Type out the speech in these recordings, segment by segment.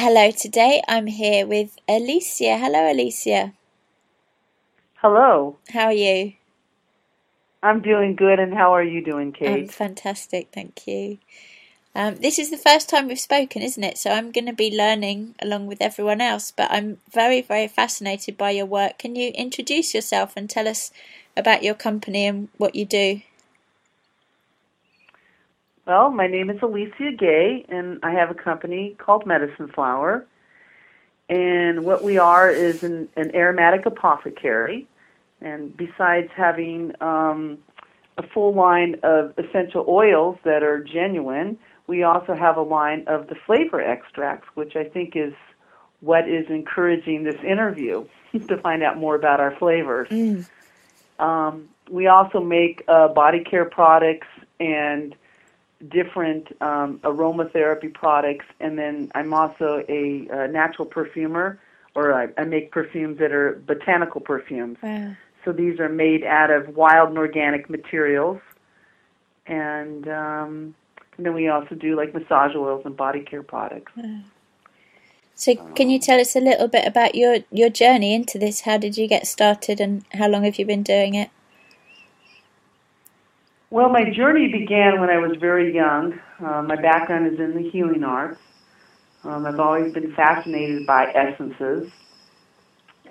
Hello, today I'm here with Alysia. Hello, Alysia. Hello. How are you? I'm doing good, and how are you doing, Kate? I'm fantastic, thank you. Um, this is the first time we've spoken, isn't it? So I'm going to be learning along with everyone else, but I'm very, very fascinated by your work. Can you introduce yourself and tell us about your company and what you do? Well, my name is Alysia Gay, and I have a company called Medicine Flower. And what we are is an, an aromatic apothecary. And besides having um, a full line of essential oils that are genuine, we also have a line of the flavor extracts, which I think is what is encouraging this interview to find out more about our flavors. Mm. Um, we also make uh, body care products and different um, aromatherapy products, and then I'm also a, a natural perfumer, or I, I make perfumes that are botanical perfumes. Wow. So these are made out of wild and organic materials, and, um, and then we also do like massage oils and body care products. Wow. So, can you tell us a little bit about your, your journey into this? How did you get started, and how long have you been doing it? Well, my journey began when I was very young. Uh, my background is in the healing arts. Um, I've always been fascinated by essences.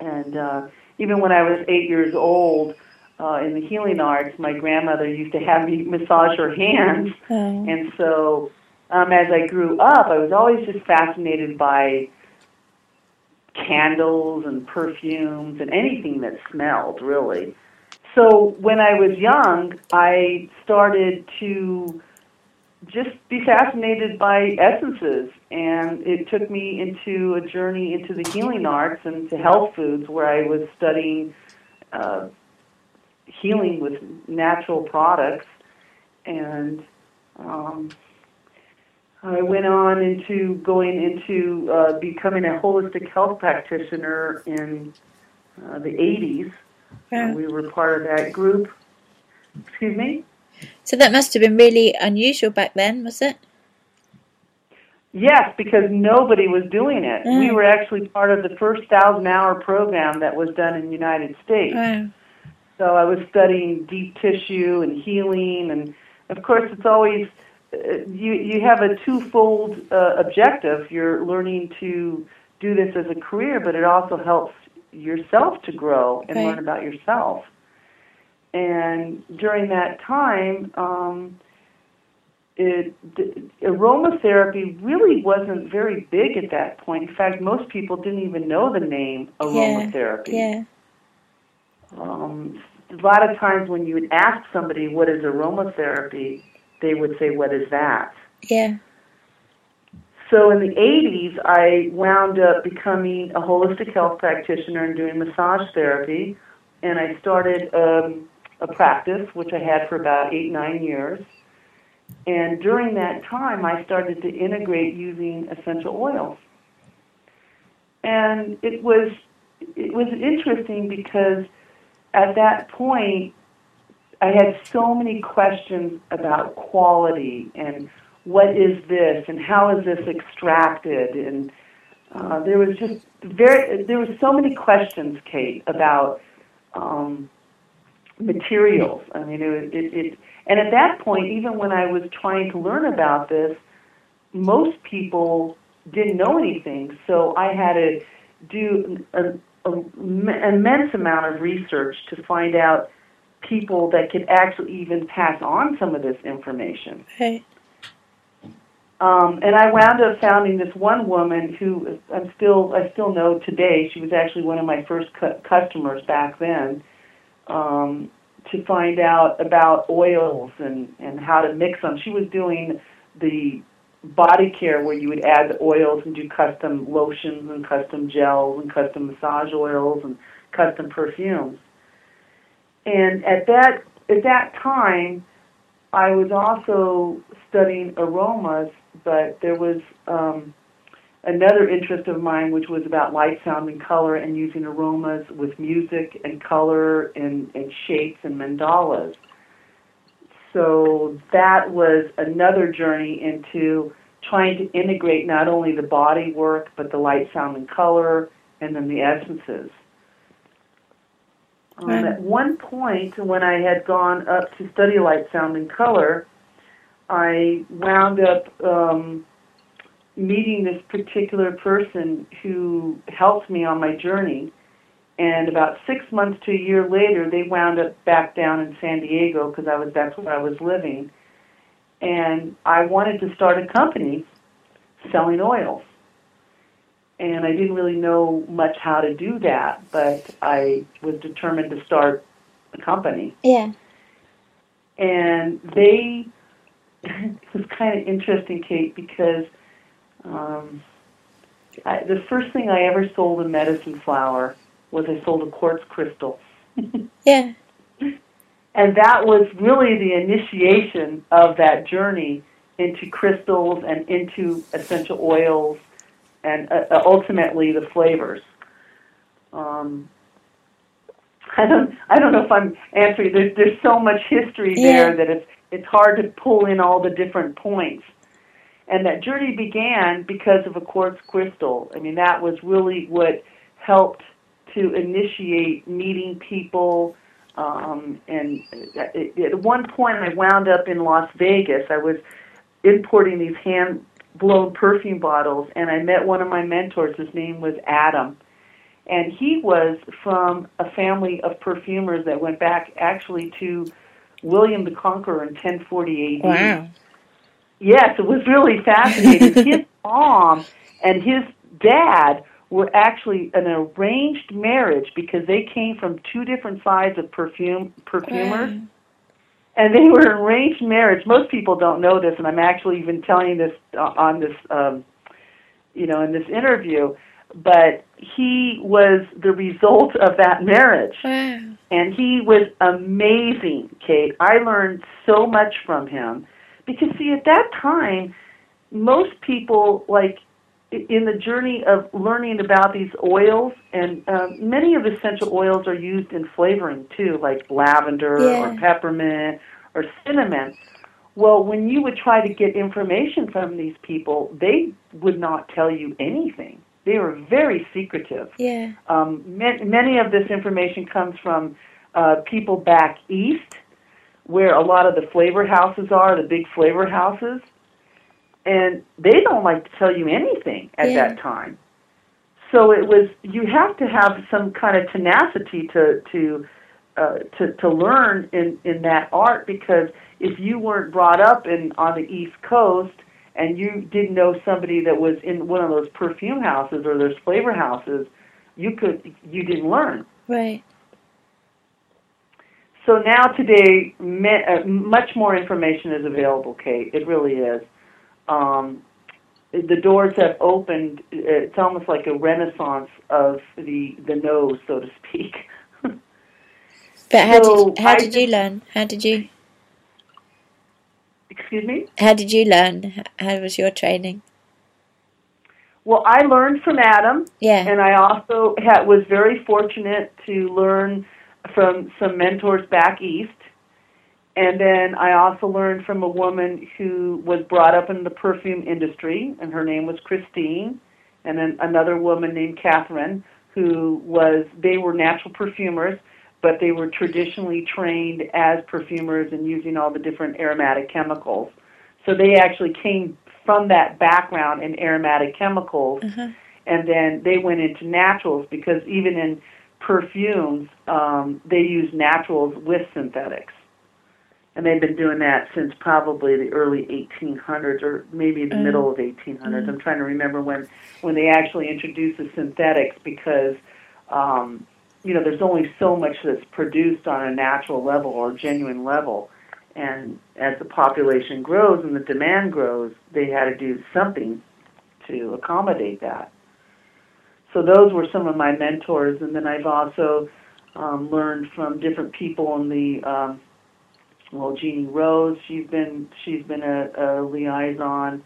And uh, even when I was eight years old, uh, in the healing arts, my grandmother used to have me massage her hands. Oh. And so, um, as I grew up, I was always just fascinated by candles and perfumes and anything that smelled, really. So, when I was young, I started to just be fascinated by essences, and it took me into a journey into the healing arts and to health foods, where I was studying uh, healing with natural products, and um, I went on into going into uh, becoming a holistic health practitioner in uh, the 80s. Uh, we were part of that group. Excuse me? So that must have been really unusual back then, was it? Yes, because nobody was doing it. We were actually part of the first thousand hour program that was done in the United States. So I was studying deep tissue and healing, and of course, it's always uh, you. You have a twofold uh, objective. You're learning to do this as a career, but it also helps yourself to grow and Right. learn about yourself. And during that time, um, it, the, aromatherapy really wasn't very big at that point. In fact, most people didn't even know the name aromatherapy. Yeah. Um, a lot of times when you would ask somebody what is aromatherapy, they would say, "What is that?" Yeah. So in the 80s, I wound up becoming a holistic health practitioner and doing massage therapy, and I started um, a practice which I had for about eight nine years. And during that time, I started to integrate using essential oils, and it was it was interesting because at that point, I had so many questions about quality and what is this and how is this extracted and uh, there was just very there was so many questions, Kate, about um, materials. I mean, it, it, it and at that point, even when I was trying to learn about this, most people didn't know anything. So I had to do an immense amount of research to find out people that could actually even pass on some of this information. Right. Um, and I wound up founding this one woman who I'm still I still know today. She was actually one of my first cu- customers back then. Um, to find out about oils and and how to mix them. She was doing the body care where you would add the oils and do custom lotions and custom gels and custom massage oils and custom perfumes. And at that at that time, I was also studying aromas, but there was um, another interest of mine, which was about light, sound, and color, and using aromas with music and color and, and shapes and mandalas. So that was another journey into trying to integrate not only the body work but the light, sound, and color, and then the essences. Um, at one point, when I had gone up to study light, sound, and color, I wound up um, meeting this particular person who helped me on my journey. And about six months to a year later, they wound up back down in San Diego because I was that's where I was living. And I wanted to start a company selling oils. And I didn't really know much how to do that, but I was determined to start a company. Yeah. And they, it was kind of interesting, Kate, because um, I, the first thing I ever sold a medicine flower was I sold a quartz crystal. yeah. And that was really the initiation of that journey into crystals and into essential oils and uh, uh ultimately the flavors. Um, I don't I don't know if I'm answering. There's there's so much history there yeah. that it's it's hard to pull in all the different points. And that journey began because of a quartz crystal. I mean, that was really what helped to initiate meeting people. Um, and at one point, I wound up in Las Vegas. I was importing these hand blown perfume bottles, and I met one of my mentors. His name was Adam. And he was from a family of perfumers that went back actually to William the Conqueror in 1040 AD. Wow. Yes, it was really fascinating. his mom and his dad were actually an arranged marriage because they came from two different sides of perfume perfumers. Wow. And they were an arranged marriage. Most people don't know this, and I'm actually even telling this uh, on this, um, you know, in this interview. But he was the result of that marriage, wow. and he was amazing, Kate. I learned so much from him because see at that time most people like in the journey of learning about these oils and uh, many of essential oils are used in flavoring too like lavender yeah. or peppermint or cinnamon well when you would try to get information from these people they would not tell you anything they were very secretive yeah um, ma- many of this information comes from uh, people back east where a lot of the flavor houses are, the big flavor houses, and they don't like to tell you anything at yeah. that time. So it was you have to have some kind of tenacity to to uh, to to learn in in that art because if you weren't brought up in on the East Coast and you didn't know somebody that was in one of those perfume houses or those flavor houses, you could you didn't learn. Right. So now today, me, uh, much more information is available, Kate. It really is. Um, the doors have opened. It's almost like a renaissance of the the nose, so to speak. but how so did how did you learn? How did you? Excuse me. How did you learn? How was your training? Well, I learned from Adam. Yeah. And I also had, was very fortunate to learn from some mentors back east. And then I also learned from a woman who was brought up in the perfume industry, and her name was Christine. And then another woman named Catherine, who was, they were natural perfumers, but they were traditionally trained as perfumers and using all the different aromatic chemicals. So they actually came from that background in aromatic chemicals. Uh-huh. And then they went into naturals because even in perfumes, um, they use naturals with synthetics. And they've been doing that since probably the early 1800s or maybe the mm. middle of 1800s. Mm. I'm trying to remember when when they actually introduced the synthetics because um, you know there's only so much that's produced on a natural level or genuine level. And as the population grows and the demand grows, they had to do something to accommodate that so those were some of my mentors, and then I've also um, learned from different people in the um, well, Jeannie Rose, she's been she's been a, a liaison.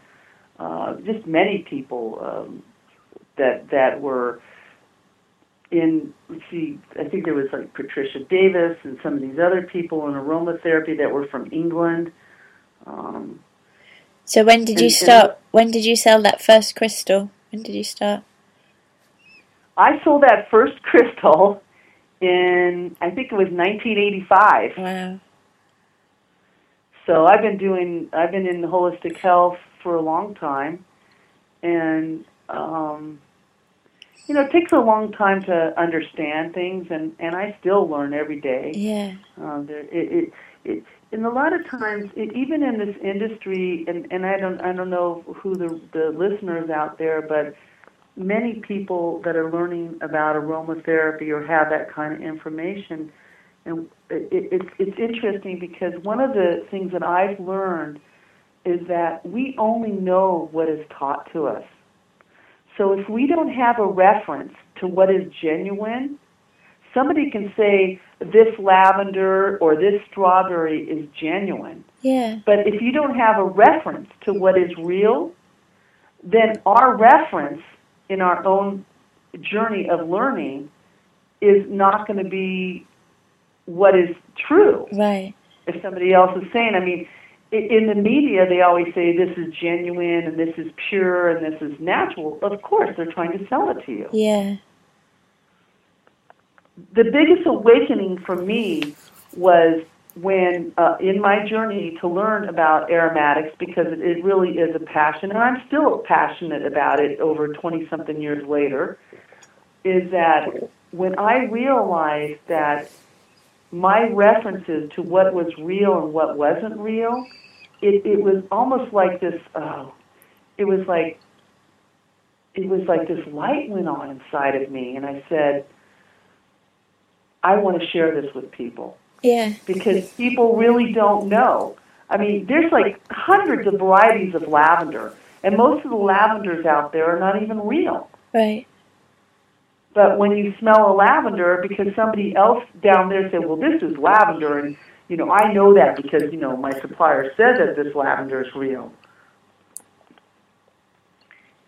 Uh, just many people um, that that were in. See, I think there was like Patricia Davis and some of these other people in aromatherapy that were from England. Um, so when did you and, start? when did you sell that first crystal? When did you start? I sold that first crystal in I think it was 1985. Wow. So I've been doing I've been in holistic health for a long time, and um, you know it takes a long time to understand things, and and I still learn every day. Yeah. Uh, there, it, it, it, and a lot of times, it, even in this industry, and, and I don't I don't know who the the listeners out there, but many people that are learning about aromatherapy or have that kind of information, and it, it, it's interesting because one of the things that I've learned is that we only know what is taught to us. So if we don't have a reference to what is genuine, somebody can say this lavender or this strawberry is genuine. Yeah. But if you don't have a reference to what is real, then our reference in our own journey of learning is not going to be what is true. Right. If somebody else is saying, I mean, in the media, they always say this is genuine and this is pure and this is natural. Of course, they're trying to sell it to you. Yeah. The biggest awakening for me was when uh, in my journey to learn about aromatics because it, it really is a passion and I'm still passionate about it over 20 something years later is that when I realized that my references to what was real and what wasn't real it, it was almost like this oh it was like it was like this light went on inside of me and I said I want to share this with people Yeah. because people really don't know. I mean, there's like hundreds of varieties of lavender, and most of the lavenders out there are not even real. Right. But when you smell a lavender, because somebody else down there said, "Well, this is lavender," and you know, I know that because you know my supplier said that this lavender is real.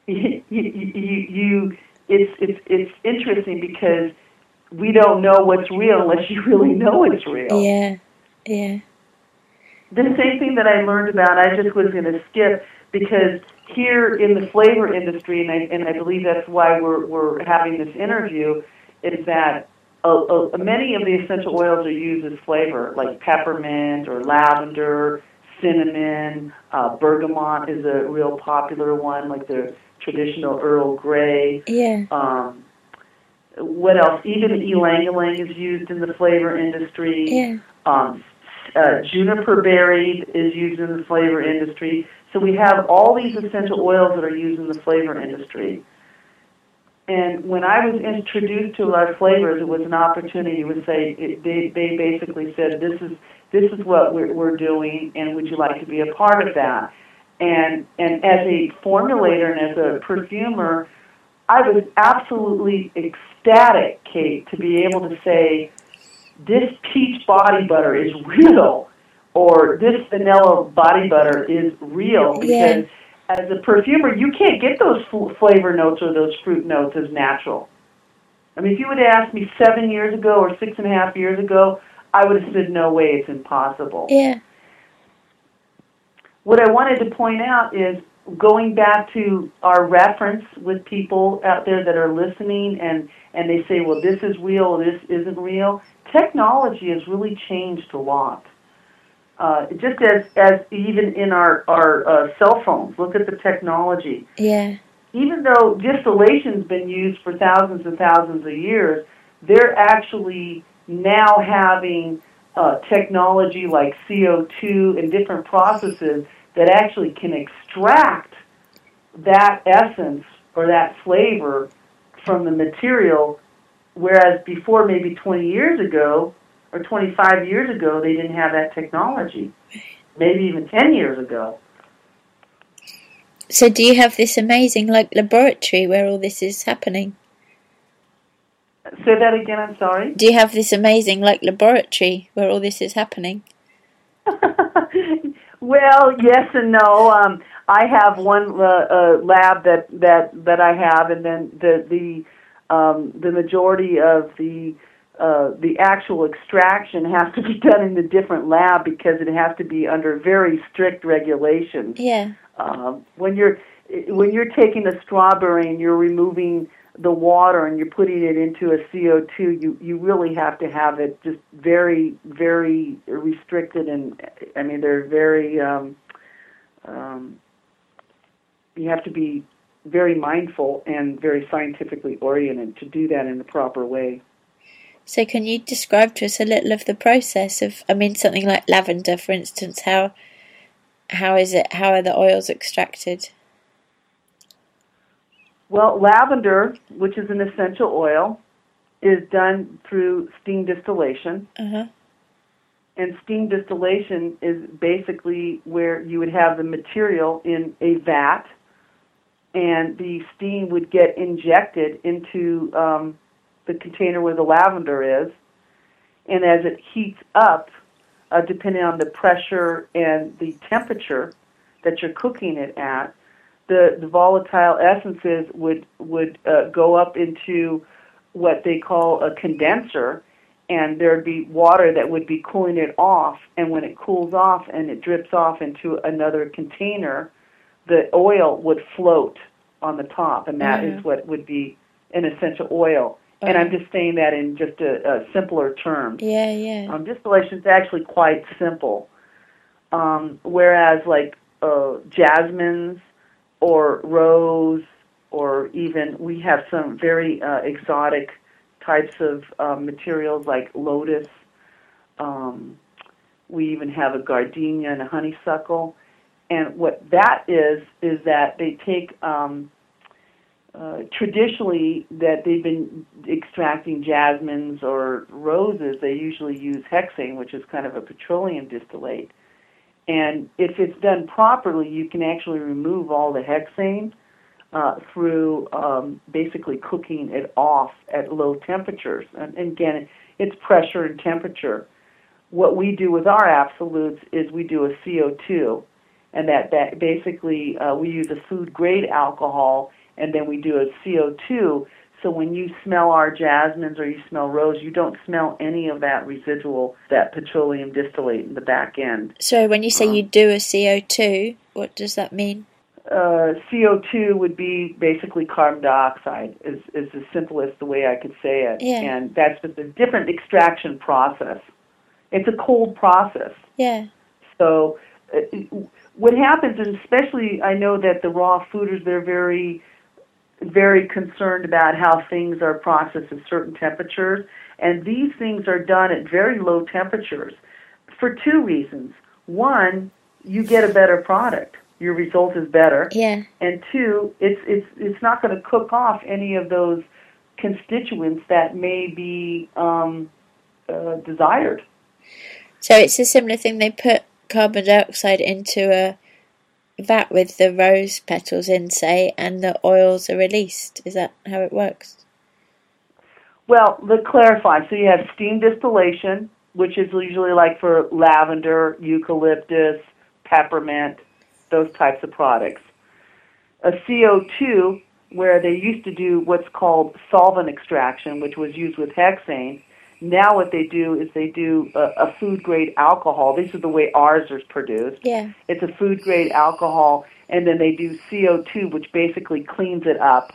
You, you, you, you it's it's it's interesting because we don't know what's real unless you really know it's real. Yeah. Yeah. the same thing that I learned about, I just was going to skip because here in the flavor industry, and I, and I believe that's why we're, we're having this interview, is that uh, uh, many of the essential oils are used as flavor, like peppermint or lavender, cinnamon, uh, bergamot is a real popular one, like the traditional Earl Grey. Yeah. Um, what else? Even ylang ylang is used in the flavor industry. Yeah. Um, uh, juniper berry is used in the flavor industry. So we have all these essential oils that are used in the flavor industry. And when I was introduced to our flavors, it was an opportunity to say they they basically said this is this is what we're, we're doing, and would you like to be a part of that? And and as a formulator and as a perfumer, I was absolutely ecstatic, Kate, to be able to say this peach body butter is real, or this vanilla body butter is real because. As a perfumer, you can't get those fl- flavor notes or those fruit notes as natural. I mean, if you would have asked me seven years ago or six and a half years ago, I would have said, no way, it's impossible. Yeah. What I wanted to point out is going back to our reference with people out there that are listening and, and they say, well, this is real, this isn't real. Technology has really changed a lot. Uh, just as, as even in our, our uh, cell phones, look at the technology. Yeah. Even though distillation's been used for thousands and thousands of years, they're actually now having uh, technology like CO2 and different processes that actually can extract that essence or that flavor from the material, whereas before, maybe 20 years ago or 25 years ago, they didn't have that technology. Maybe even 10 years ago. So do you have this amazing like laboratory where all this is happening? Say that again, I'm sorry. Do you have this amazing like laboratory where all this is happening? well, yes and no. Um, I have one uh, uh, lab that, that that I have, and then the the um, the majority of the uh, the actual extraction has to be done in a different lab because it has to be under very strict regulations. Yeah. Um, when you're when you're taking a strawberry and you're removing the water and you're putting it into a CO2, you you really have to have it just very very restricted and I mean they're very um, um, you have to be very mindful and very scientifically oriented to do that in the proper way. So, can you describe to us a little of the process of? I mean, something like lavender, for instance. How how is it? How are the oils extracted? Well, lavender, which is an essential oil, is done through steam distillation. Uh-huh. And steam distillation is basically where you would have the material in a vat, and the steam would get injected into um, the container where the lavender is. And as it heats up, uh, depending on the pressure and the temperature that you're cooking it at, the, the volatile essences would would uh, go up into what they call a condenser, and there'd be water that would be cooling it off. And when it cools off and it drips off into another container, the oil would float on the top, and that Mhm. is what would be an essential oil. And I'm just saying that in just a, a simpler terms. Yeah, yeah. Um, distillation is actually quite simple. Um, whereas, like uh, jasmines or rose, or even we have some very uh, exotic types of uh, materials like lotus. Um, we even have a gardenia and a honeysuckle. And what that is, is that they take um, uh, traditionally that they've been extracting jasmines or roses, they usually use hexane, which is kind of a petroleum distillate. And if it's done properly, you can actually remove all the hexane uh, through um, basically cooking it off at low temperatures. And, and again, it's pressure and temperature. What we do with our absolutes is we do a CO2, and that, that basically uh, we use a food grade alcohol and then we do a CO2. So when you smell our jasmines or you smell rose, you don't smell any of that residual, that petroleum distillate in the back end. So, when you say Um, you do a CO2, what does that mean? Uh, CO2 would be basically carbon dioxide, is, is the simplest the way I could say it. Yeah. And that's just a different extraction process. It's a cold process. Yeah. So uh, what happens, and especially I know that the raw fooders, they're very, very concerned about how things are processed at certain temperatures, and these things are done at very low temperatures for two reasons. One, you get a better product. Your result is better. Yeah. And two, it's it's it's not going to cook off any of those constituents that may be um, uh, desired. So it's a similar thing. They put carbon dioxide into a vat with the rose petals in, say, and the oils are released. Is that how it works? Well, to clarify, so you have steam distillation, which is usually like for lavender, eucalyptus, peppermint, those types of products. A CO2, where they used to do what's called solvent extraction, which was used with hexane. Now what they do is they do a, a food grade alcohol. This is the way ours is produced. Yeah. It's a food grade alcohol, and then they do CO2, which basically cleans it up.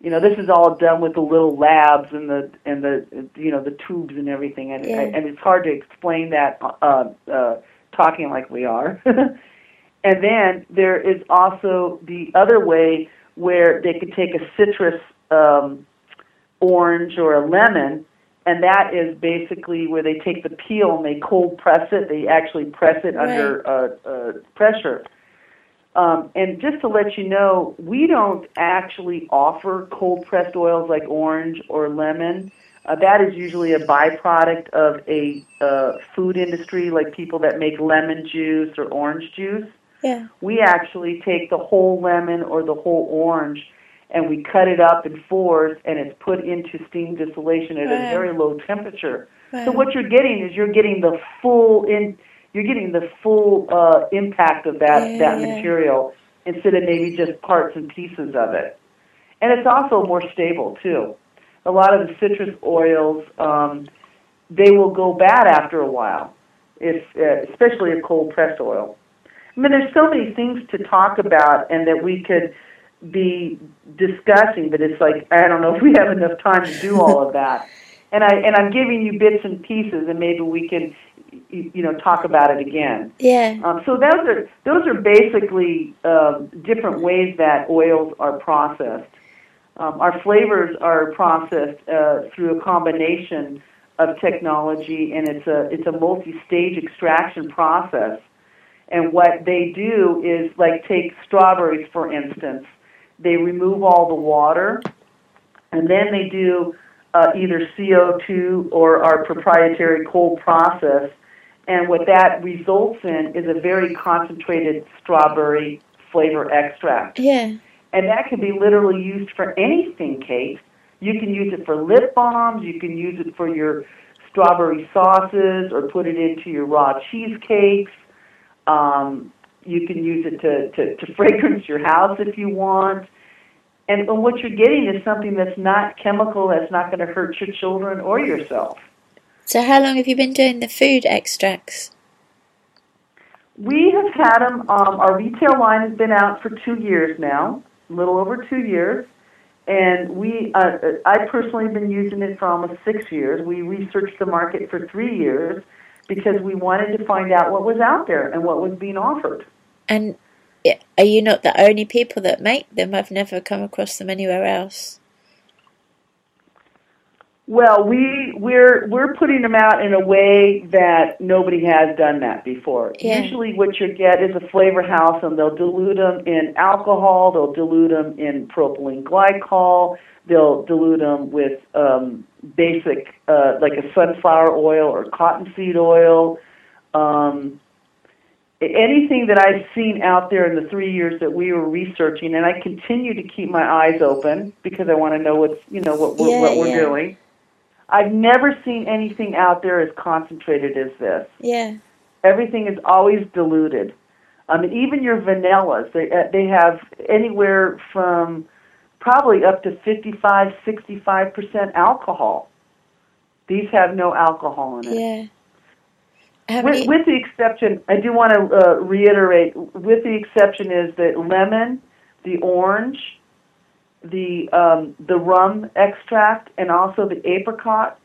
You know, this is all done with the little labs and the and the you know the tubes and everything, and Yeah. and it's hard to explain that uh, uh, talking like we are. and then there is also the other way where they could take a citrus um, orange or a lemon and that is basically where they take the peel and they cold press it. They actually press it under uh, uh, pressure. Um, and just to let you know, we don't actually offer cold pressed oils like orange or lemon. Uh, that is usually a byproduct of a uh, food industry, like people that make lemon juice or orange juice. Yeah. We actually take the whole lemon or the whole orange and we cut it up in fours and it's put into steam distillation at Wow. a very low temperature. Wow. So what you're getting is you're getting the full in you're getting the full uh, impact of that Yeah, that yeah. material instead of maybe just parts and pieces of it. And it's also more stable too. A lot of the citrus oils um, they will go bad after a while, if uh, especially a cold pressed oil. I mean, there's so many things to talk about, and that we could be discussing, but it's like I don't know if we have enough time to do all of that. And I and I'm giving you bits and pieces, and maybe we can, you know, talk about it again. Yeah. Um, so those are those are basically um, different ways that oils are processed. Um, our flavors are processed uh, through a combination of technology, and it's a it's a multi-stage extraction process. And what they do is like take strawberries, for instance. They remove all the water, and then they do uh, either CO2 or our proprietary cold process. And what that results in is a very concentrated strawberry flavor extract. Yeah. And that can be literally used for anything, Kate. You can use it for lip balms, you can use it for your strawberry sauces or put it into your raw cheesecakes. Um, you can use it to, to, to fragrance your house if you want. And, and what you're getting is something that's not chemical, that's not going to hurt your children or yourself. So, how long have you been doing the food extracts? We have had them, um, our retail line has been out for two years now, a little over two years. And we, uh, I personally have been using it for almost six years. We researched the market for three years because we wanted to find out what was out there and what was being offered. And are you not the only people that make them? I've never come across them anywhere else. Well, we we're we're putting them out in a way that nobody has done that before. Yeah. Usually, what you get is a flavor house, and they'll dilute them in alcohol. They'll dilute them in propylene glycol. They'll dilute them with um, basic, uh, like a sunflower oil or cottonseed oil. Um, anything that I've seen out there in the three years that we were researching, and I continue to keep my eyes open because I want to know what's you know what we're, Yeah, what we're yeah. doing. I've never seen anything out there as concentrated as this. Yeah. Everything is always diluted. I mean, even your vanillas, they uh, they have anywhere from probably up to 55, 65 percent alcohol. These have no alcohol in it. Yeah. With, many? with the exception, I do want to uh, reiterate, with the exception is that lemon, the orange, the um, the rum extract, and also the apricot.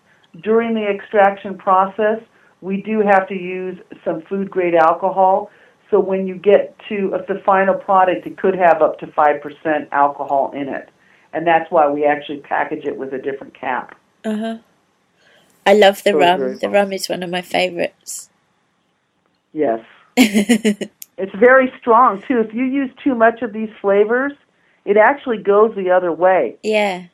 During the extraction process, we do have to use some food grade alcohol. So when you get to the final product, it could have up to five percent alcohol in it, and that's why we actually package it with a different cap. Uh huh. I love the So rum. The fun. rum is one of my favourites. Yes. It's very strong too. If you use too much of these flavors, it actually goes the other way. yeah.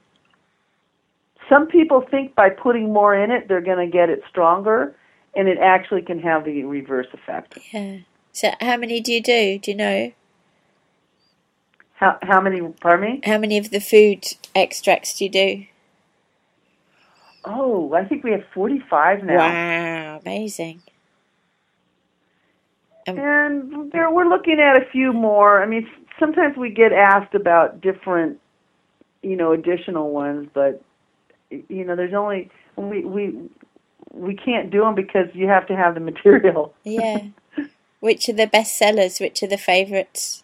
Some people think by putting more in it, they're going to get it stronger, and it actually can have the reverse effect. Yeah. So, how many do you do? Do you know? How how many? Pardon me? How many of the food extracts do you do? Oh, I think we have forty-five now, Wow, amazing. Um, and there we're looking at a few more. I mean, sometimes we get asked about different, you know, additional ones, but you know, there's only we we we can't do them because you have to have the material. Yeah. Which are the best sellers? Which are the favourites?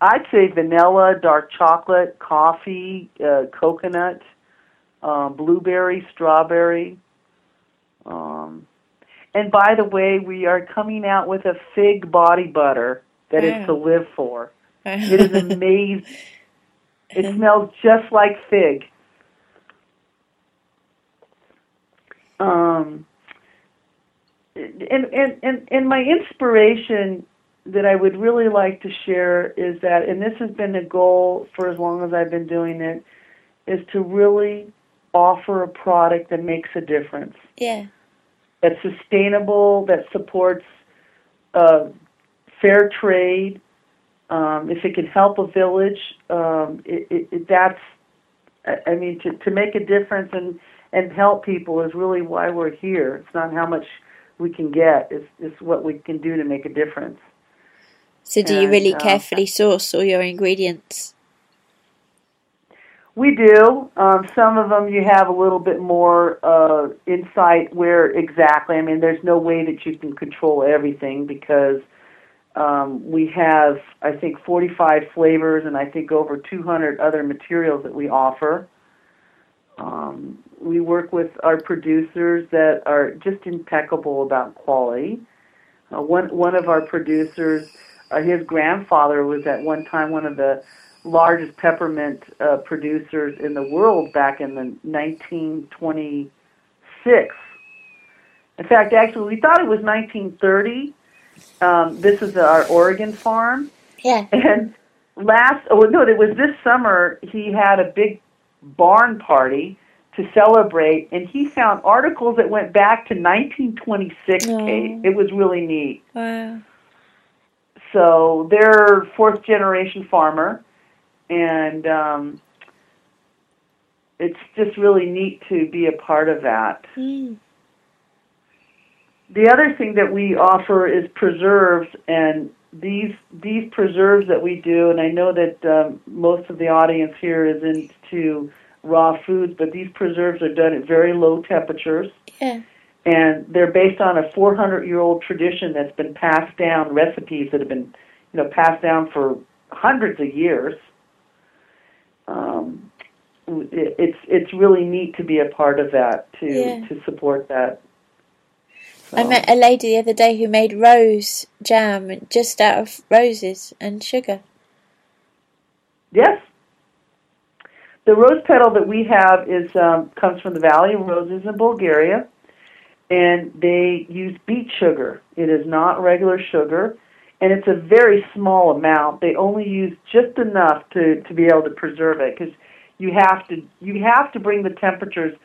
I'd say vanilla, dark chocolate, coffee, uh, coconut, um, blueberry, strawberry. Um, and by the way, we are coming out with a fig body butter that is to live for. It is amazing. it smells just like fig. Um, and, and, and, and my inspiration that I would really like to share is that, and this has been a goal for as long as I've been doing it, is to really offer a product that makes a difference, yeah. that's sustainable, that supports uh, fair trade. Um, if it can help a village, um, it, it, it, that's, I mean, to, to make a difference and, and help people is really why we're here. It's not how much we can get, it's, it's what we can do to make a difference. So, do you And, really uh, carefully source all your ingredients? We do. Um, some of them you have a little bit more uh, insight where exactly. I mean, there's no way that you can control everything because Um, we have, I think, 45 flavors and I think over 200 other materials that we offer. Um, we work with our producers that are just impeccable about quality. Uh, one one of our producers, uh, his grandfather was at one time one of the largest peppermint uh, producers in the world back in the 1926. In fact, actually, we thought it was 1930. Um, this is our Oregon farm. Yeah. And last, oh no, it was this summer. He had a big barn party to celebrate, and he found articles that went back to 1926. Oh. Kate, it was really neat. Wow. So they're fourth generation farmer, and um, it's just really neat to be a part of that. Mm. The other thing that we offer is preserves, and these these preserves that we do, and I know that um, most of the audience here is into raw foods, but these preserves are done at very low temperatures, Yeah. and they're based on a 400 year old tradition that's been passed down, recipes that have been you know passed down for hundreds of years. Um, it, it's it's really neat to be a part of that to Yeah. to support that. I met a lady the other day who made rose jam just out of roses and sugar. Yes. The rose petal that we have is um, comes from the Valley of Roses in Bulgaria, and they use beet sugar. It is not regular sugar, and it's a very small amount. They only use just enough to to be able to preserve it because you have to you have to bring the temperatures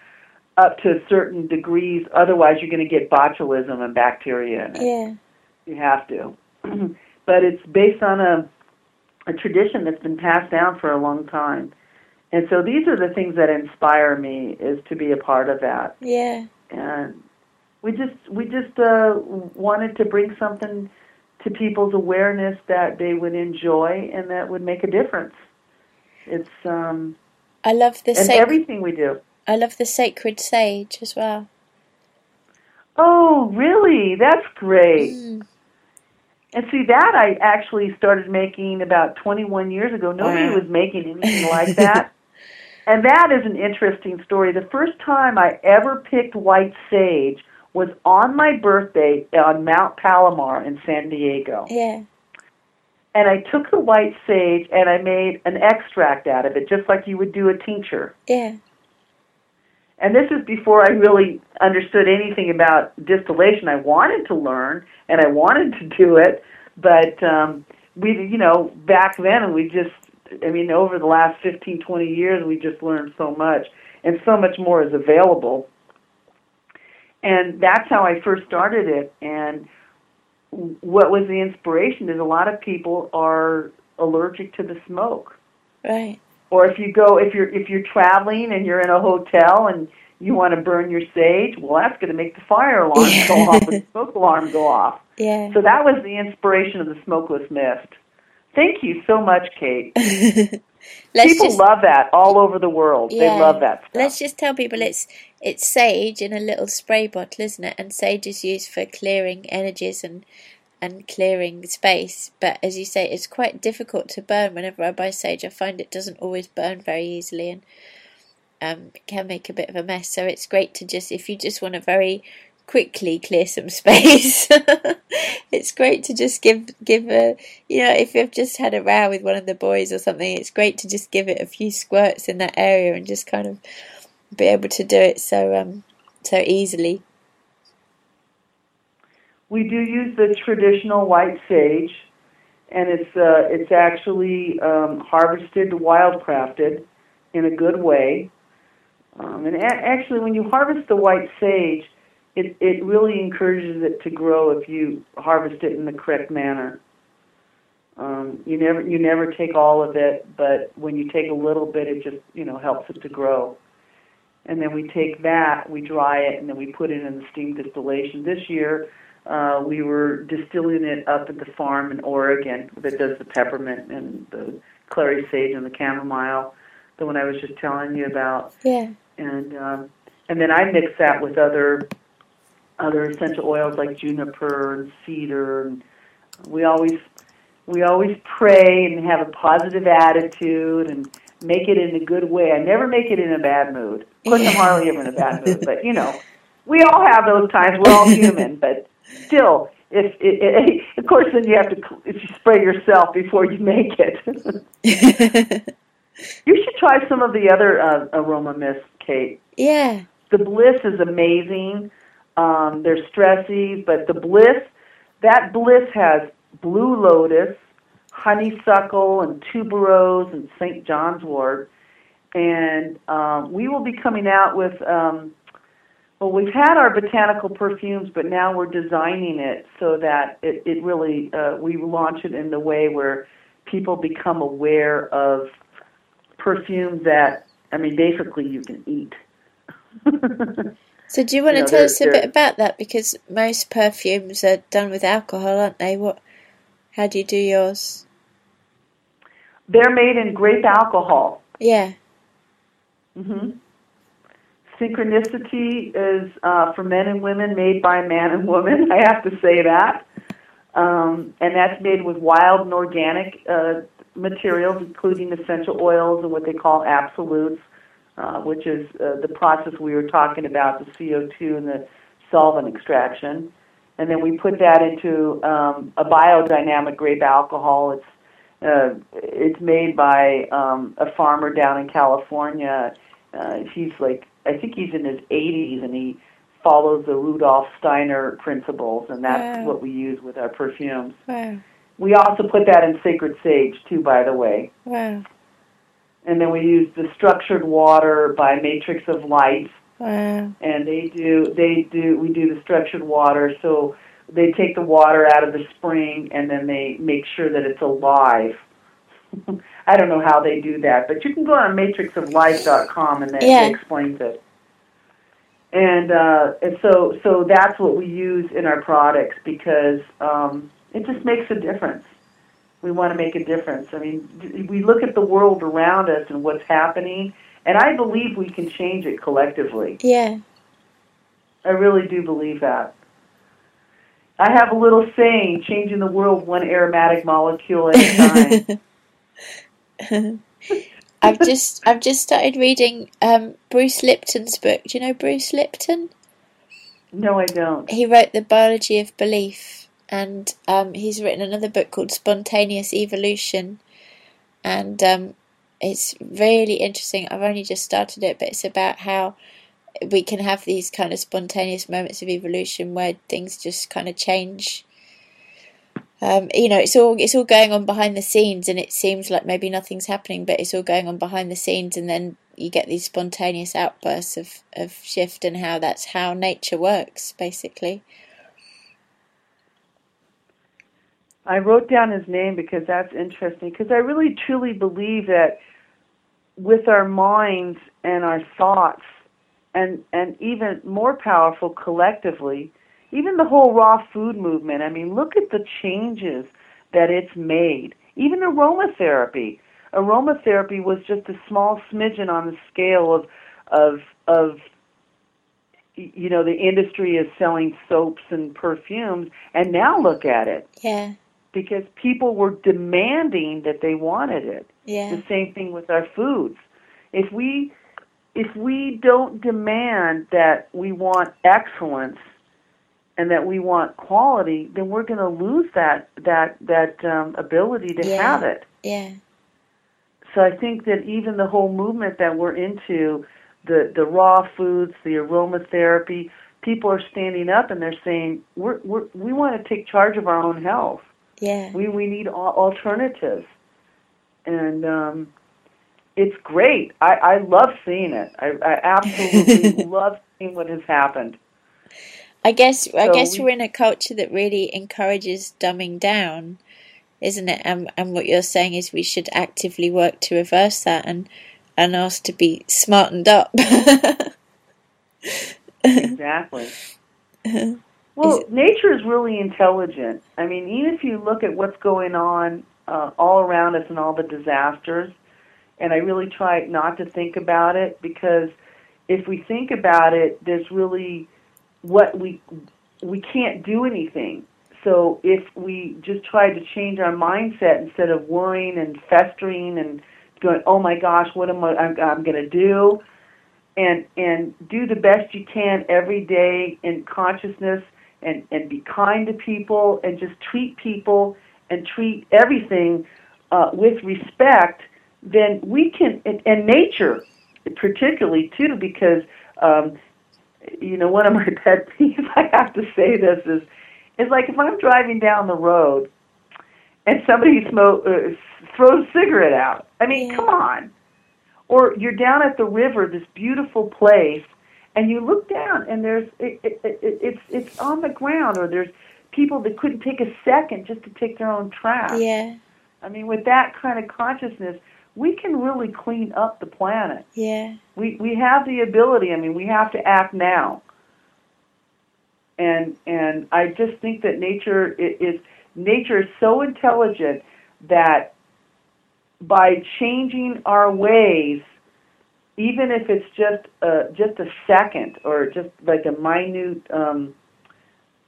up to certain degrees. Otherwise, you're going to get botulism and bacteria in it. Yeah. You have to. but it's based on a a tradition that's been passed down for a long time. And so these are the things that inspire me is to be a part of that. Yeah. And we just we just uh wanted to bring something to people's awareness that they would enjoy and that would make a difference. It's um I love the and everything we do. I love the sacred sage as well. Oh, really? That's great. Mm. And see that I actually started making about 21 years ago. Nobody Wow. was making anything like that. and that is an interesting story. The first time I ever picked white sage was on my birthday on Mount Palomar in San Diego. Yeah. And I took the white sage and I made an extract out of it, just like you would do a tincture. Yeah. And this is before I really understood anything about distillation. I wanted to learn and I wanted to do it, but um, we, you know, back then we just, I mean, over the last 15, 20 years, we just learned so much, and so much more is available. And that's how I first started it. And what was the inspiration is a lot of people are allergic to the smoke Right. Or if you go if you're if you're traveling and you're in a hotel and you want to burn your sage, well, that's going to make the fire alarm go off, the smoke alarm go off. Yeah. So that was the inspiration of the smokeless mist. Thank you so much, Kate. People just love that all over the world. Yeah. They love that stuff. let's just tell people it's it's sage in a little spray bottle, isn't it? And sage is used for clearing energies and and clearing space. But as you say, it's quite difficult to burn. Whenever I buy sage, I find it doesn't always burn very easily and um, can make a bit of a mess. So it's great to just if you just want to very quickly clear some space. it's great to just give give a you know if you've just had a row with one of the boys or something. It's great to just give it a few squirts in that area and just kind of be able to do it so um so easily. We do use the traditional white sage, and it's uh, it's actually um, harvested, wildcrafted, in a good way. Um, and a- actually, when you harvest the white sage, it it really encourages it to grow if you harvest it in the correct manner. Um, you never you never take all of it, but when you take a little bit, it just you know helps it to grow. And then we take that, we dry it, and then we put it in the steam distillation. This year, uh, we were distilling it up at the farm in Oregon that does the peppermint and the clary sage and the chamomile, the one I was just telling you about. Yeah. And um, and then I mix that with other other essential oils like juniper and cedar and We always we always pray and have a positive attitude and make it in a good way. I never make it in a bad mood. Of course, I'm hardly ever in a bad mood, but you know, we all have those times. We're all human, but still, if it, it, of course, then you have to if you spray yourself before you make it. you should try some of the other uh, aroma mist, Kate. Yeah. The Bliss is amazing. Um, they're stressy, but the Bliss, that Bliss has blue lotus, honeysuckle, and tuberose, and St. John's wort. And um, we will be coming out with, um, well, we've had our botanical perfumes, but now we're designing it so that it, it really, uh, we launch it in the way where people become aware of perfumes that, I mean, basically you can eat. so, do you want You to know, tell us a bit about that? Because most perfumes are done with alcohol, aren't they? What? How do you do yours? They're made in grape alcohol. Yeah. hmm Synchronicity is uh, for men and women, made by man and woman. I have to say that, um, and that's made with wild and organic uh, materials, including essential oils and what they call absolutes, uh, which is uh, the process we were talking about, the CO2 and the solvent extraction. And then we put that into um, a biodynamic grape alcohol. It's uh, it's made by um, a farmer down in California. Uh, he's like, I think he's in his 80s, and he follows the Rudolf Steiner principles, and that's Wow. what we use with our perfumes. Wow. We also put that in Sacred Sage too, by the way. Wow. And then we use the structured water by Matrix of Light, Wow. and they do they do we do the structured water so they take the water out of the spring and then they make sure that it's alive i don't know how they do that but you can go on matrixoflife.com and that Yeah. explains it and uh and so so that's what we use in our products because um it just makes a difference we want to make a difference i mean we look at the world around us and what's happening and i believe we can change it collectively Yeah. I really do believe that. I have a little saying, changing the world one aromatic molecule at a time. I've just I've just started reading um, Bruce Lipton's book. Do you know Bruce Lipton? no, I don't. He wrote The Biology of Belief, and um, he's written another book called Spontaneous Evolution, and um, it's really interesting. I've only just started it, but it's about how we can have these kind of spontaneous moments of evolution where things just kind of change. Um, you know, it's all it's all going on behind the scenes, and it seems like maybe nothing's happening, but it's all going on behind the scenes, and then you get these spontaneous outbursts of, of shift, and how that's how nature works, basically. I wrote down his name because that's interesting. Because I really truly believe that with our minds and our thoughts, and and even more powerful collectively, even the whole raw food movement. I mean, look at the changes that it's made. Even aromatherapy. Aromatherapy was just a small smidgen on the scale of of of you know the industry is selling soaps and perfumes, and now look at it Yeah, because people were demanding that they wanted it. yeah, The same thing with our foods. If we if we don't demand that we want excellence and that we want quality, then we're going to lose that that that um, ability to Yeah. have it. yeah, So I think that even the whole movement that we're into, the the raw foods, the aromatherapy, people are standing up and they're saying we're, we're we want to take charge of our own health. yeah. We we need alternatives, and um, it's great. I, I love seeing it. I, I absolutely love seeing what has happened. I guess I guess we- we're in a culture that really encourages dumbing down, isn't it? And and what you're saying is we should actively work to reverse that and and ask to be smartened up. Exactly. Well, nature is really intelligent. I mean, even if you look at what's going on uh, all around us and all the disasters, and I really try not to think about it because if we think about it, there's really what we we can't do anything. so if we just try to change our mindset instead of worrying and festering and going, oh my gosh, what am I? I'm, I'm going to do, and and do the best you can every day in consciousness and and be kind to people and just treat people and treat everything uh, with respect, then we can and, and nature particularly too because um, you know one of my pet peeves I have to say this is is like if I'm driving down the road and somebody smoke uh, throws a cigarette out. I mean, Yeah. come on. Or you're down at the river, this beautiful place, and you look down and there's it, it, it, it's it's on the ground, or there's people that couldn't take a second just to take their own trash. Yeah. I mean, with that kind of consciousness, we can really clean up the planet. Yeah. We we have the ability. I mean, we have to act now. And and I just think that nature is nature is so intelligent that by changing our ways, even if it's just a just a second or just like a minute, um,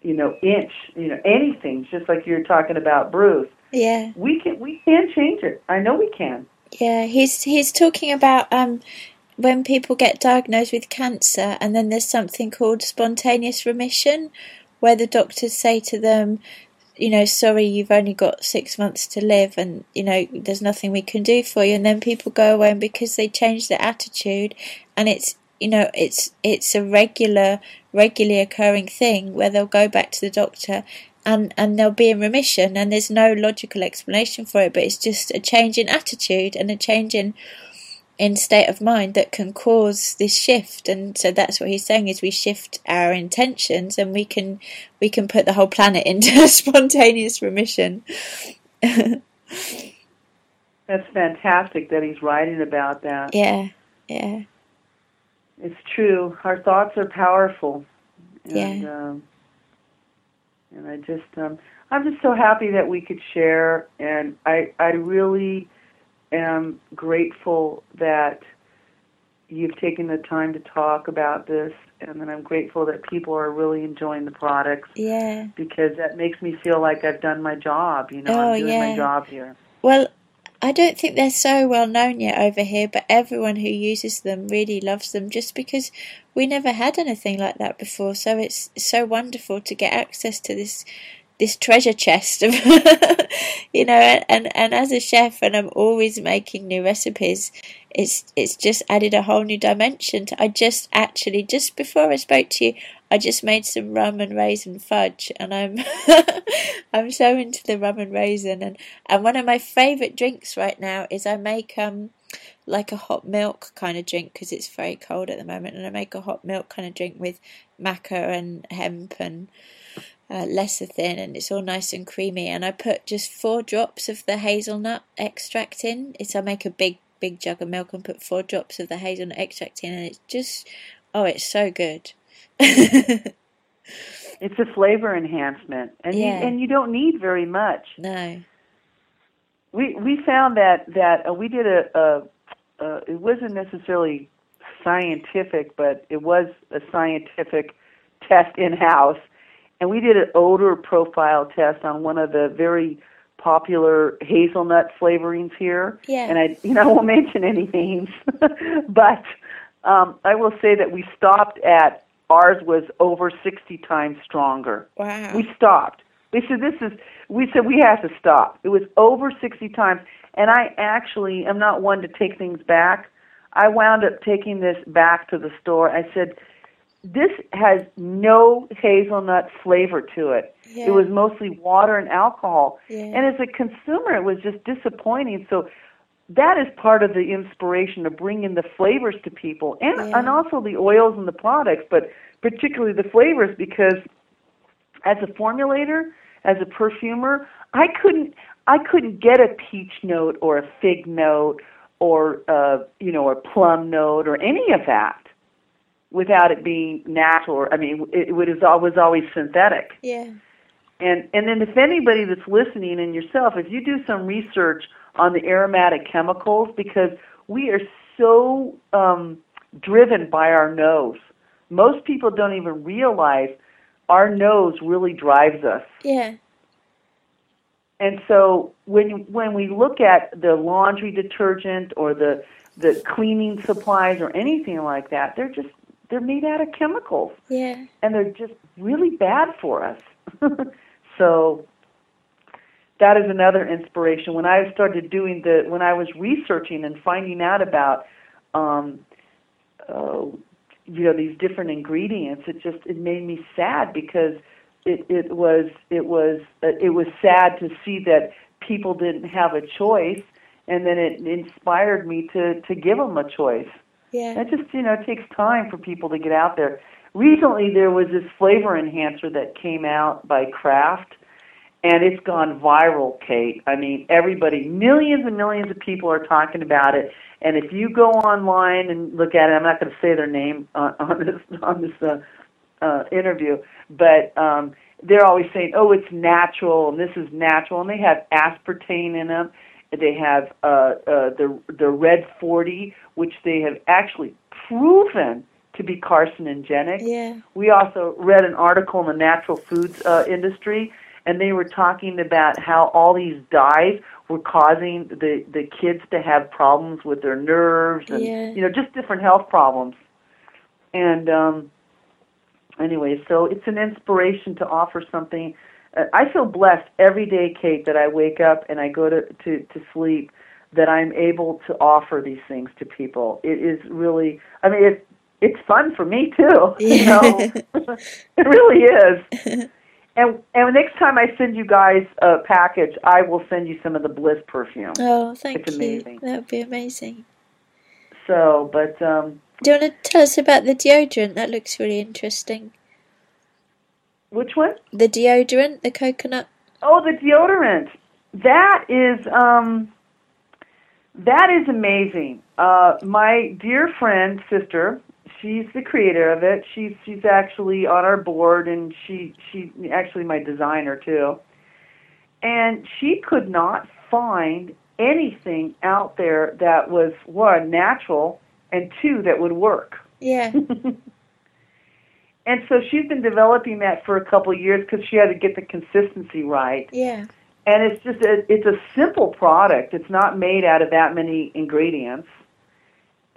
you know, inch, you know, anything, just like you're talking about, Bruce, Yeah. we can we can change it. I know we can. Yeah, he's he's talking about um when people get diagnosed with cancer and then there's something called spontaneous remission where the doctors say to them, you know, sorry, you've only got six months to live and, you know, there's nothing we can do for you. And then people go away and because they change their attitude and it's you know, it's it's a regular regularly occurring thing where they'll go back to the doctor and and they'll be in remission and there's no logical explanation for it but it's just a change in attitude and a change in in state of mind that can cause this shift and so that's what he's saying is we shift our intentions and we can we can put the whole planet into spontaneous remission That's fantastic that he's writing about that. yeah yeah It's true. Our thoughts are powerful. And, Yeah. Um, and I just, um, I'm just so happy that we could share, and I, I really am grateful that you've taken the time to talk about this, and then I'm grateful that people are really enjoying the products yeah because that makes me feel like I've done my job. You know, Oh, I'm doing yeah. my job here. Well, I don't think they're so well known yet over here, but everyone who uses them really loves them just because we never had anything like that before. So it's so wonderful to get access to this this treasure chest of you know and, and as a chef and I'm always making new recipes it's it's just added a whole new dimension to I just actually just before I spoke to you I just made some rum and raisin fudge and I'm I'm so into the rum and raisin and and one of my favorite drinks right now is I make um like a hot milk kind of drink because it's very cold at the moment and I make a hot milk kind of drink with maca and hemp and uh, lecithin and it's all nice and creamy and I put just four drops of the hazelnut extract in. It's I make a big big jug of milk and put four drops of the hazelnut extract in and it's just oh it's so good It's a flavor enhancement, and Yeah. you, and you don't need very much. no We we found that that uh, we did a, a, it wasn't necessarily scientific, but it was a scientific test in house, and we did an odor profile test on one of the very popular hazelnut flavorings here. Yeah. And I you know I won't mention any names, but um, I will say that we stopped at ours was over sixty times stronger. wow We stopped. We said this is. We said we have to stop. It was over sixty times, and I actually am not one to take things back. I wound up taking this back to the store. I said, "This has no hazelnut flavor to it. yeah It was mostly water and alcohol." yeah And as a consumer, it was just disappointing. So that is part of the inspiration of bringing the flavors to people, and Yeah. and also the oils and the products, but particularly the flavors because as a formulator, as a perfumer, I couldn't I couldn't get a peach note or a fig note or uh, you know a plum note or any of that without it being natural. I mean, it, it was always always synthetic. yeah And and then if anybody that's listening and yourself, if you do some research on the aromatic chemicals, because we are so um, driven by our nose. Most people don't even realize our nose really drives us. yeah and so when when we look at the laundry detergent or the the cleaning supplies or anything like that, they're just they're made out of chemicals. Yeah. And they're just really bad for us. so that is another inspiration. When I started doing the when I was researching and finding out about um uh, you know these different ingredients, it just it made me sad because it it was it was uh, it was sad to see that people didn't have a choice and then it inspired me to to give them a choice. Yeah. It just you know it takes time for people to get out there. Recently, there was this flavor enhancer that came out by Kraft, and it's gone viral. Kate, I mean, everybody, millions and millions of people are talking about it. And if you go online and look at it, I'm not going to say their name on, on this on this uh, uh, interview, but um, they're always saying, "Oh, it's natural, and this is natural," and they have aspartame in them they have uh, uh, the the red 40, which they have actually proven to be carcinogenic. Yeah. We also read an article in the natural foods uh, industry, and they were talking about how all these dyes were causing the the kids to have problems with their nerves and Yeah. you know just different health problems. And um, anyway, so it's an inspiration to offer something uh, I feel blessed every day, Kate, that I wake up and I go to, to, to sleep that I'm able to offer these things to people. It is really, I mean, it's, it's fun for me too. You know, it really is. And and next time I send you guys a package, I will send you some of the Bliss perfume. Oh, thank It's you. amazing. That would be amazing. So, but um, Do you want to tell us about the deodorant? That looks really interesting. which one? The deodorant, the coconut. Oh, the deodorant. That is um that is amazing. Uh my dear friend, sister, she's the creator of it. She's she's actually on our board and she she actually my designer too. And she could not find anything out there that was one natural and two that would work. Yeah. And so she's been developing that for a couple of years because she had to get the consistency right. Yeah. and it's just a, it's a simple product. It's not made out of that many ingredients,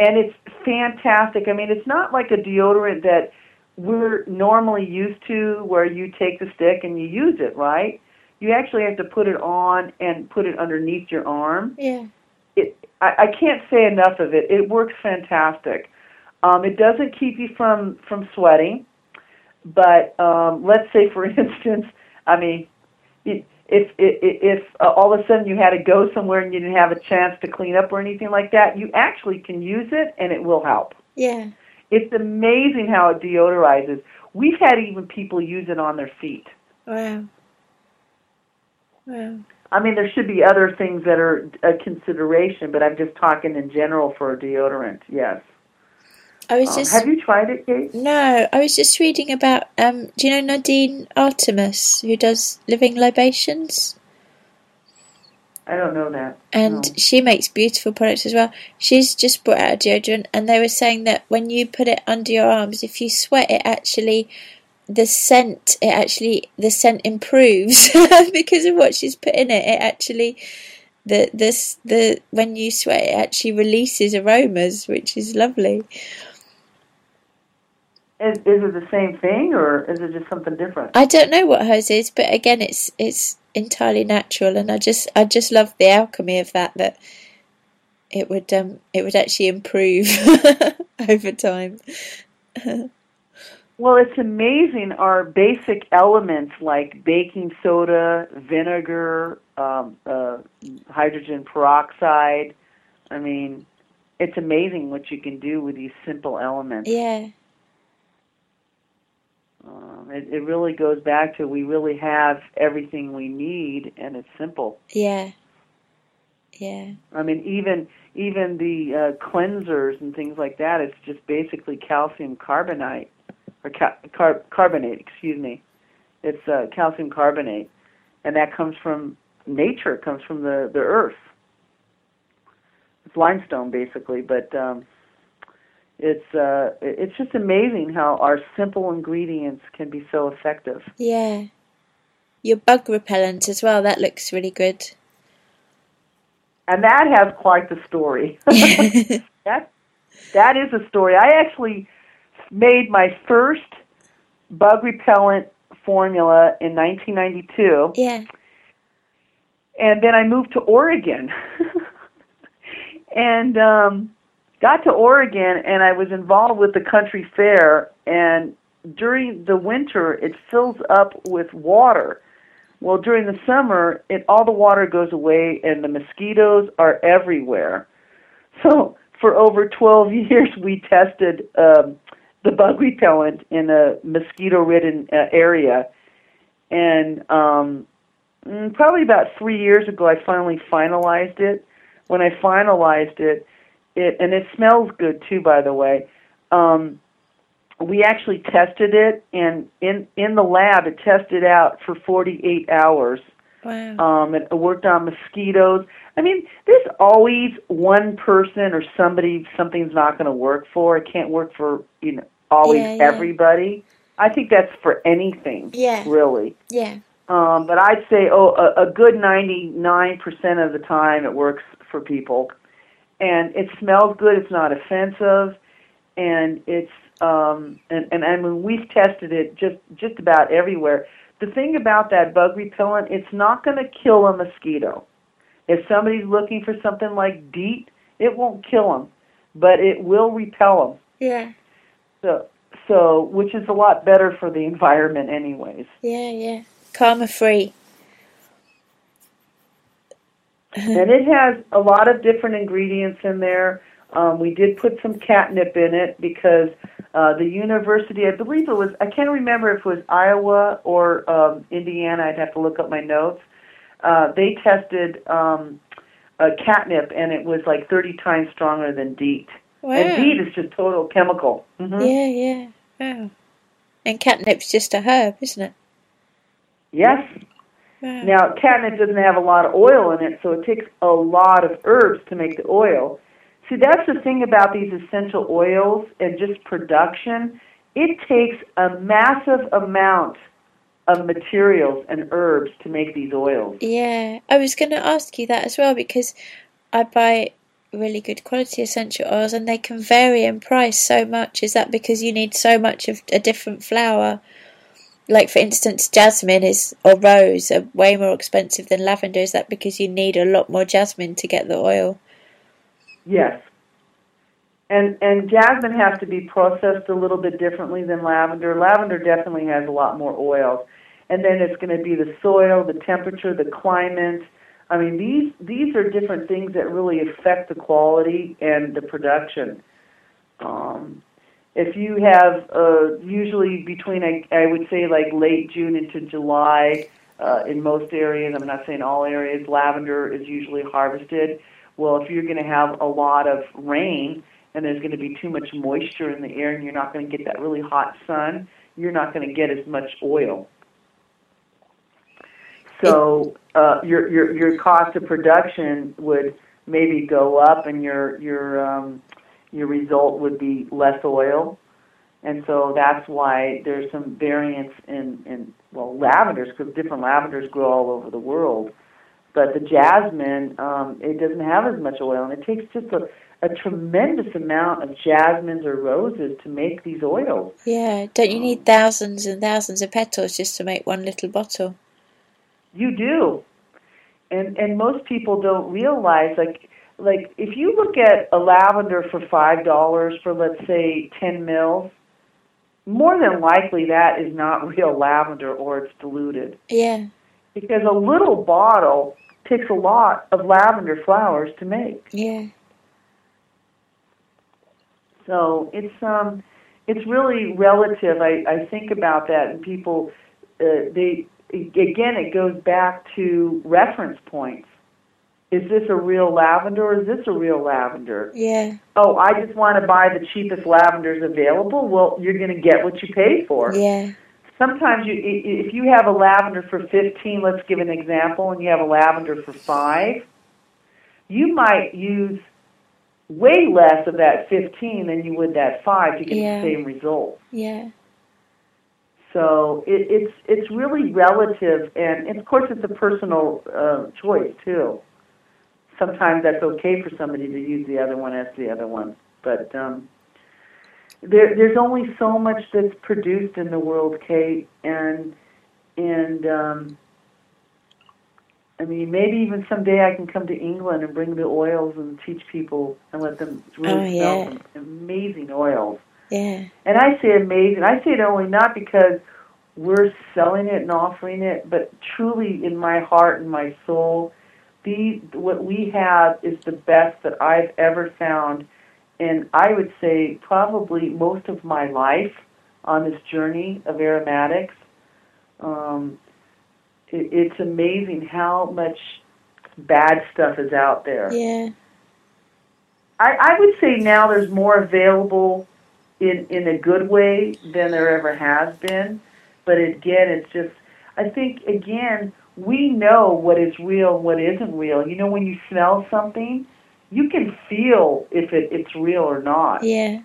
and it's fantastic. I mean, it's not like a deodorant that we're normally used to, where you take the stick and you use it. Right? You actually have to put it on and put it underneath your arm. Yeah. It I, I can't say enough of it. It works fantastic. Um, it doesn't keep you from from sweating, but um, let's say, for instance, I mean, if if if uh, all of a sudden you had to go somewhere and you didn't have a chance to clean up or anything like that, you actually can use it and it will help. Yeah. It's amazing how it deodorizes. We've had even people use it on their feet. Wow. Wow. I mean, there should be other things that are a consideration, but I'm just talking in general for a deodorant. Yes. I was Um, just have you tried it, Kate? no, I was just reading about um do you know Nadine Artemis who does Living Libations? I don't know that. and No. she makes beautiful products as well. She's just brought out a deodorant, and they were saying that when you put it under your arms, if you sweat, it actually the scent it actually the scent improves because of what she's put in it. It actually the this the when you sweat, it actually releases aromas, which is lovely. Is, is it the same thing, or is it just something different? I don't know what hers is, but again, it's it's entirely natural, and I just I just love the alchemy of that. That it would um it would actually improve over time. Well, it's amazing our basic elements like baking soda, vinegar, um, uh, hydrogen peroxide. I mean, it's amazing what you can do with these simple elements. Yeah, Um, it, it really goes back to we really have everything we need, and it's simple. yeah, yeah, I mean, even even the uh, cleansers and things like that, it's just basically calcium carbonate or ca- car- carbonate. Excuse me, it's uh, calcium carbonate, and that comes from nature. It comes from the the earth. It's limestone basically, but um, it's uh, it's just amazing how our simple ingredients can be so effective. yeah, your bug repellent as well. That looks really good. And that has quite the story. that that is a story. I actually made my first bug repellent formula in 1992. Yeah. And then I moved to Oregon. and um got to Oregon and I was involved with the country fair and during the winter it fills up with water. Well, during the summer, it all the water goes away and the mosquitoes are everywhere. So, for over 12 years we tested um the bug repellent in a mosquito-ridden uh, area and um mm, probably about 3 years ago I finally finalized it. When I finalized it, it and it smells good too by the way um we actually tested it and in in the lab it tested out for 48 hours Wow. um it worked on mosquitoes i mean there's always one person or somebody something's not going to work for it can't work for you know always Yeah, yeah. everybody i think that's for anything Yeah. really Yeah. um, but I'd say oh, a, a good 99% of the time it works for people. And it smells good, it's not offensive, and it's um, and, and I mean we've tested it just just about everywhere. The thing about that bug repellent, it's not going to kill a mosquito. If somebody's looking for something like DEET, it won't kill them, but it will repel them. Yeah. So so which is a lot better for the environment anyways. Yeah. Yeah. Karma free. And it has a lot of different ingredients in there. Um, we did put some catnip in it because uh, the university, I believe it was, I can't remember if it was Iowa or um, Indiana. I'd have to look up my notes. Uh, they tested um, uh, catnip, and it was like 30 times stronger than DEET. Wow. And DEET is just total chemical. hmm Yeah. Yeah. Wow. And catnip's just a herb, isn't it? Yes. Wow. Now, catnip doesn't have a lot of oil in it, so it takes a lot of herbs to make the oil. See, that's the thing about these essential oils and just production. It takes a massive amount of materials and herbs to make these oils. Yeah, I was going to ask you that as well because I buy really good quality essential oils and they can vary in price so much. Is that because you need so much of a different flower? Like, for instance, jasmine is or rose are way more expensive than lavender. Is that because you need a lot more jasmine to get the oil? Yes. And and jasmine has to be processed a little bit differently than lavender. Lavender definitely has a lot more oil. And then it's going to be the soil, the temperature, the climate. I mean, these these are different things that really affect the quality and the production. Um, if you have uh, usually between I, I would say like late June into July uh, in most areas. I'm not saying all areas. Lavender is usually harvested. Well, if you're going to have a lot of rain and there's going to be too much moisture in the air and you're not going to get that really hot sun, you're not going to get as much oil. So uh, your your your cost of production would maybe go up, and your your um, your result would be less oil. And so that's why there's some variance in, in well lavenders because different lavenders grow all over the world. But the jasmine, um, it doesn't have as much oil, and it takes just a, a tremendous amount of jasmines or roses to make these oils. Yeah, don't you need thousands and thousands of petals just to make one little bottle? You do, and and most people don't realize like like if you look at a lavender for five dollars for let's say ten mils, more than likely that is not real lavender or it's diluted Yeah, because a little bottle takes a lot of lavender flowers to make. yeah, So it's um, it's really relative. I I think about that, and people uh, they again it goes back to reference points. Is this a real lavender or is this a real lavender? yeah, Oh, I just want to buy the cheapest lavenders available. Well, you're going to get what you pay for. yeah, Sometimes you, if you have a lavender for 15, let's give an example, and you have a lavender for 5, you might use way less of that 15 than you would that 5 to get Yeah. the same result. yeah, So it, it's it's really relative, and, and of course it's a personal uh, choice too. Sometimes that's okay for somebody to use the other one as the other one, but um, there there's only so much that's produced in the world, Kate, and and um, I mean maybe even someday I can come to England and bring the oils and teach people and let them really Oh, smell yeah. some amazing oils. Yeah. And I say amazing. I say it only not because we're selling it and offering it, but truly in my heart and my soul, the what we have is the best that I've ever found. And I would say probably most of my life on this journey of aromatics. Um, it, it's amazing how much bad stuff is out there. Yeah. I, I would say now there's more available in in a good way than there ever has been. But again, it's just I think again we know what is real and what isn't real. You know, when you smell something, you can feel if it, it's real or not. Yeah.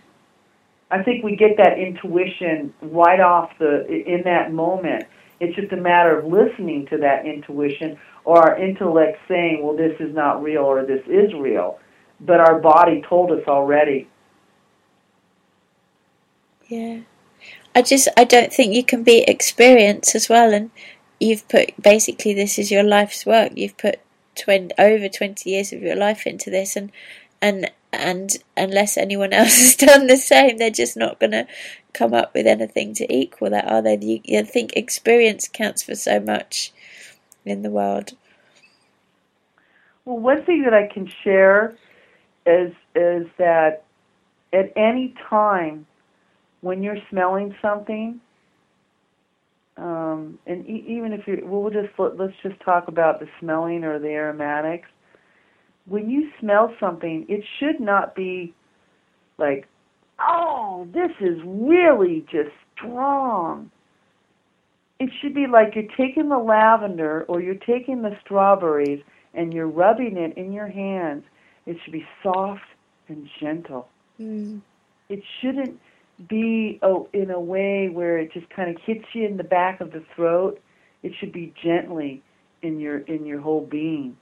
I think we get that intuition right off the in that moment. It's just a matter of listening to that intuition or our intellect saying, "Well, this is not real" or "This is real," but our body told us already. Yeah. I just I don't think you can be experience as well and you've put basically this is your life's work. You've put 20, over 20 years of your life into this and and and unless anyone else has done the same they're just not going to come up with anything to equal that are they you, you think experience counts for so much in the world Well, one thing that I can share is is that at any time when you're smelling something, um, and e- even if you, well, we'll just let- let's just talk about the smelling or the aromatics. When you smell something, it should not be like, oh, this is really just strong. It should be like you're taking the lavender or you're taking the strawberries and you're rubbing it in your hands. It should be soft and gentle. mm. It shouldn't be oh, in a way where it just kind of hits you in the back of the throat. It should be gently in your in your whole being.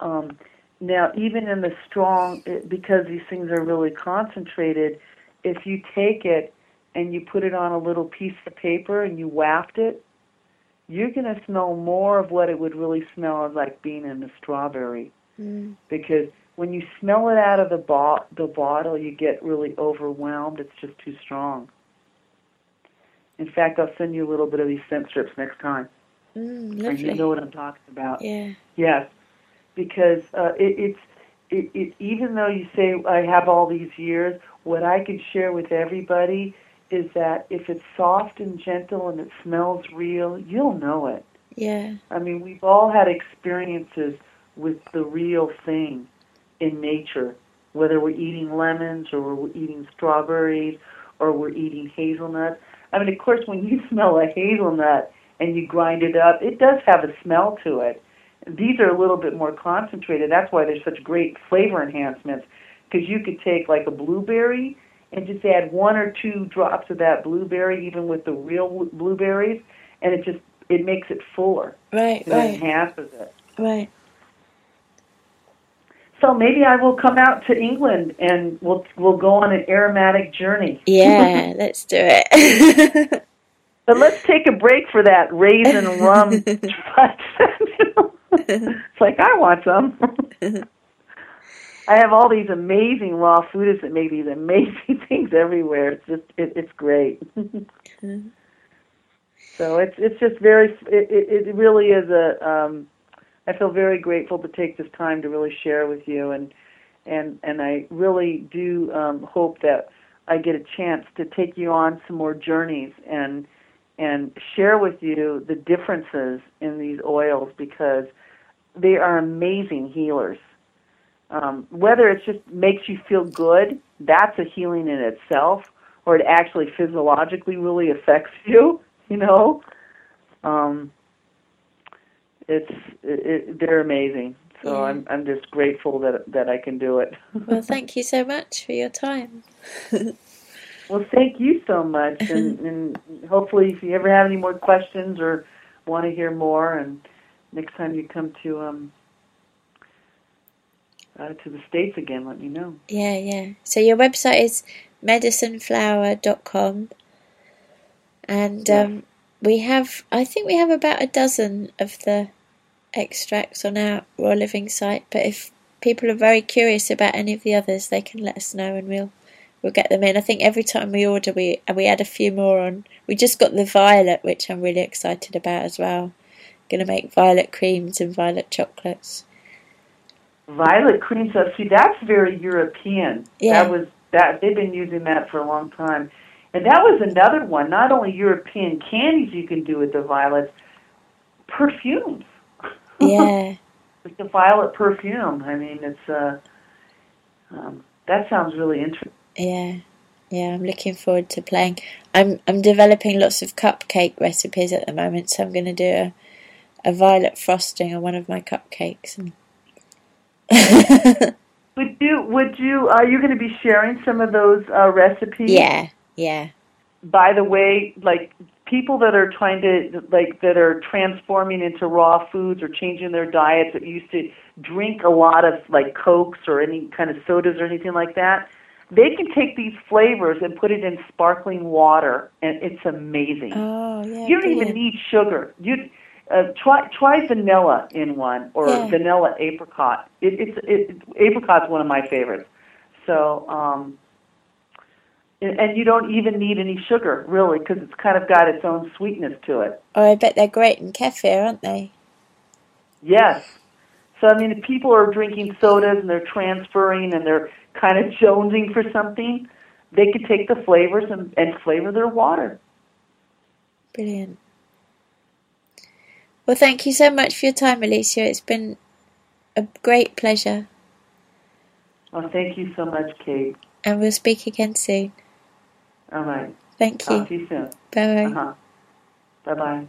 Um, now, even in the strong, it- because these things are really concentrated, if you take it and you put it on a little piece of paper and you waft it, you're going to smell more of what it would really smell like being in the strawberry Mm. because when you smell it out of the, bo- the bottle, you get really overwhelmed. It's just too strong. In fact, I'll send you a little bit of these scent strips next time, Mm, and you know what I'm talking about. yeah Yes, because uh, it, it's it, it, even though you say I have all these years, what I can share with everybody is that if it's soft and gentle and it smells real, you'll know it. yeah I mean, we've all had experiences with the real thing in nature, whether we're eating lemons or we're eating strawberries or we're eating hazelnuts. I mean, of course, when you smell a hazelnut and you grind it up, it does have a smell to it. These are a little bit more concentrated. That's why there's such great flavor enhancements because you could take like a blueberry and just add one or two drops of that blueberry, even with the real blueberries, and it just it makes it fuller. right It right enhances it. right So maybe I will come out to England and we'll we'll go on an aromatic journey. yeah let's do it But let's take a break for that raisin rum. it's like I want some. I have all these amazing raw foods that make these amazing things everywhere. It's just it, it's great. so it's it's just very it, it it really is a um I feel very grateful to take this time to really share with you and and and I really do um hope that I get a chance to take you on some more journeys and and share with you the differences in these oils because they are amazing healers. Um, whether it just makes you feel good, that's a healing in itself, or it actually physiologically really affects you. You know, um, it's it, they're amazing. So Yeah. I'm I'm just grateful that that I can do it. well thank you so much for your time Well, thank you so much, and, and hopefully, if you ever have any more questions or want to hear more, and next time you come to um uh, to the states again, let me know. Yeah, yeah. So your website is medicineflower.com, and Yes. um, we have, I think we have about a dozen of the extracts on our raw living site. But if people are very curious about any of the others, they can let us know, and we'll we'll get them in. I think every time we order, we we add a few more on. We just got the violet, which I'm really excited about as well. Going to make violet creams and violet chocolates. Violet cream stuff. See, that's very European. Yeah. That was that they've been using that for a long time, and that was another one. Not only European candies you can do with the violets, perfumes. Yeah. Like the violet perfume. I mean, it's uh, um, that sounds really interesting. Yeah, yeah, I'm looking forward to playing. I'm I'm developing lots of cupcake recipes at the moment, so I'm going to do a a violet frosting on one of my cupcakes. And Would you? Would you? Are you going to be sharing some of those uh, recipes? yeah, yeah, By the way, like people that are trying to like that are transforming into raw foods or changing their diets that used to drink a lot of like cokes or any kind of sodas or anything like that they can take these flavors and put it in sparkling water and it's amazing Oh, yeah. you don't even need sugar you uh, try try vanilla in one or Yeah. vanilla apricot it, it's it, apricot's one of my favorites so um and and you don't even need any sugar really because it's kind of got its own sweetness to it Oh, I bet they're great in kefir, aren't they? Yes. So I mean, if people are drinking sodas and they're transferring and they're kind of jonesing for something, they could take the flavors and, and flavor their water. Brilliant. Well, thank you so much for your time, Alysia. It's been a great pleasure, Well, thank you so much, Kate. and we'll speak again soon. All right. Thank Talk you. to you soon. Bye bye. Uh-huh. Bye bye.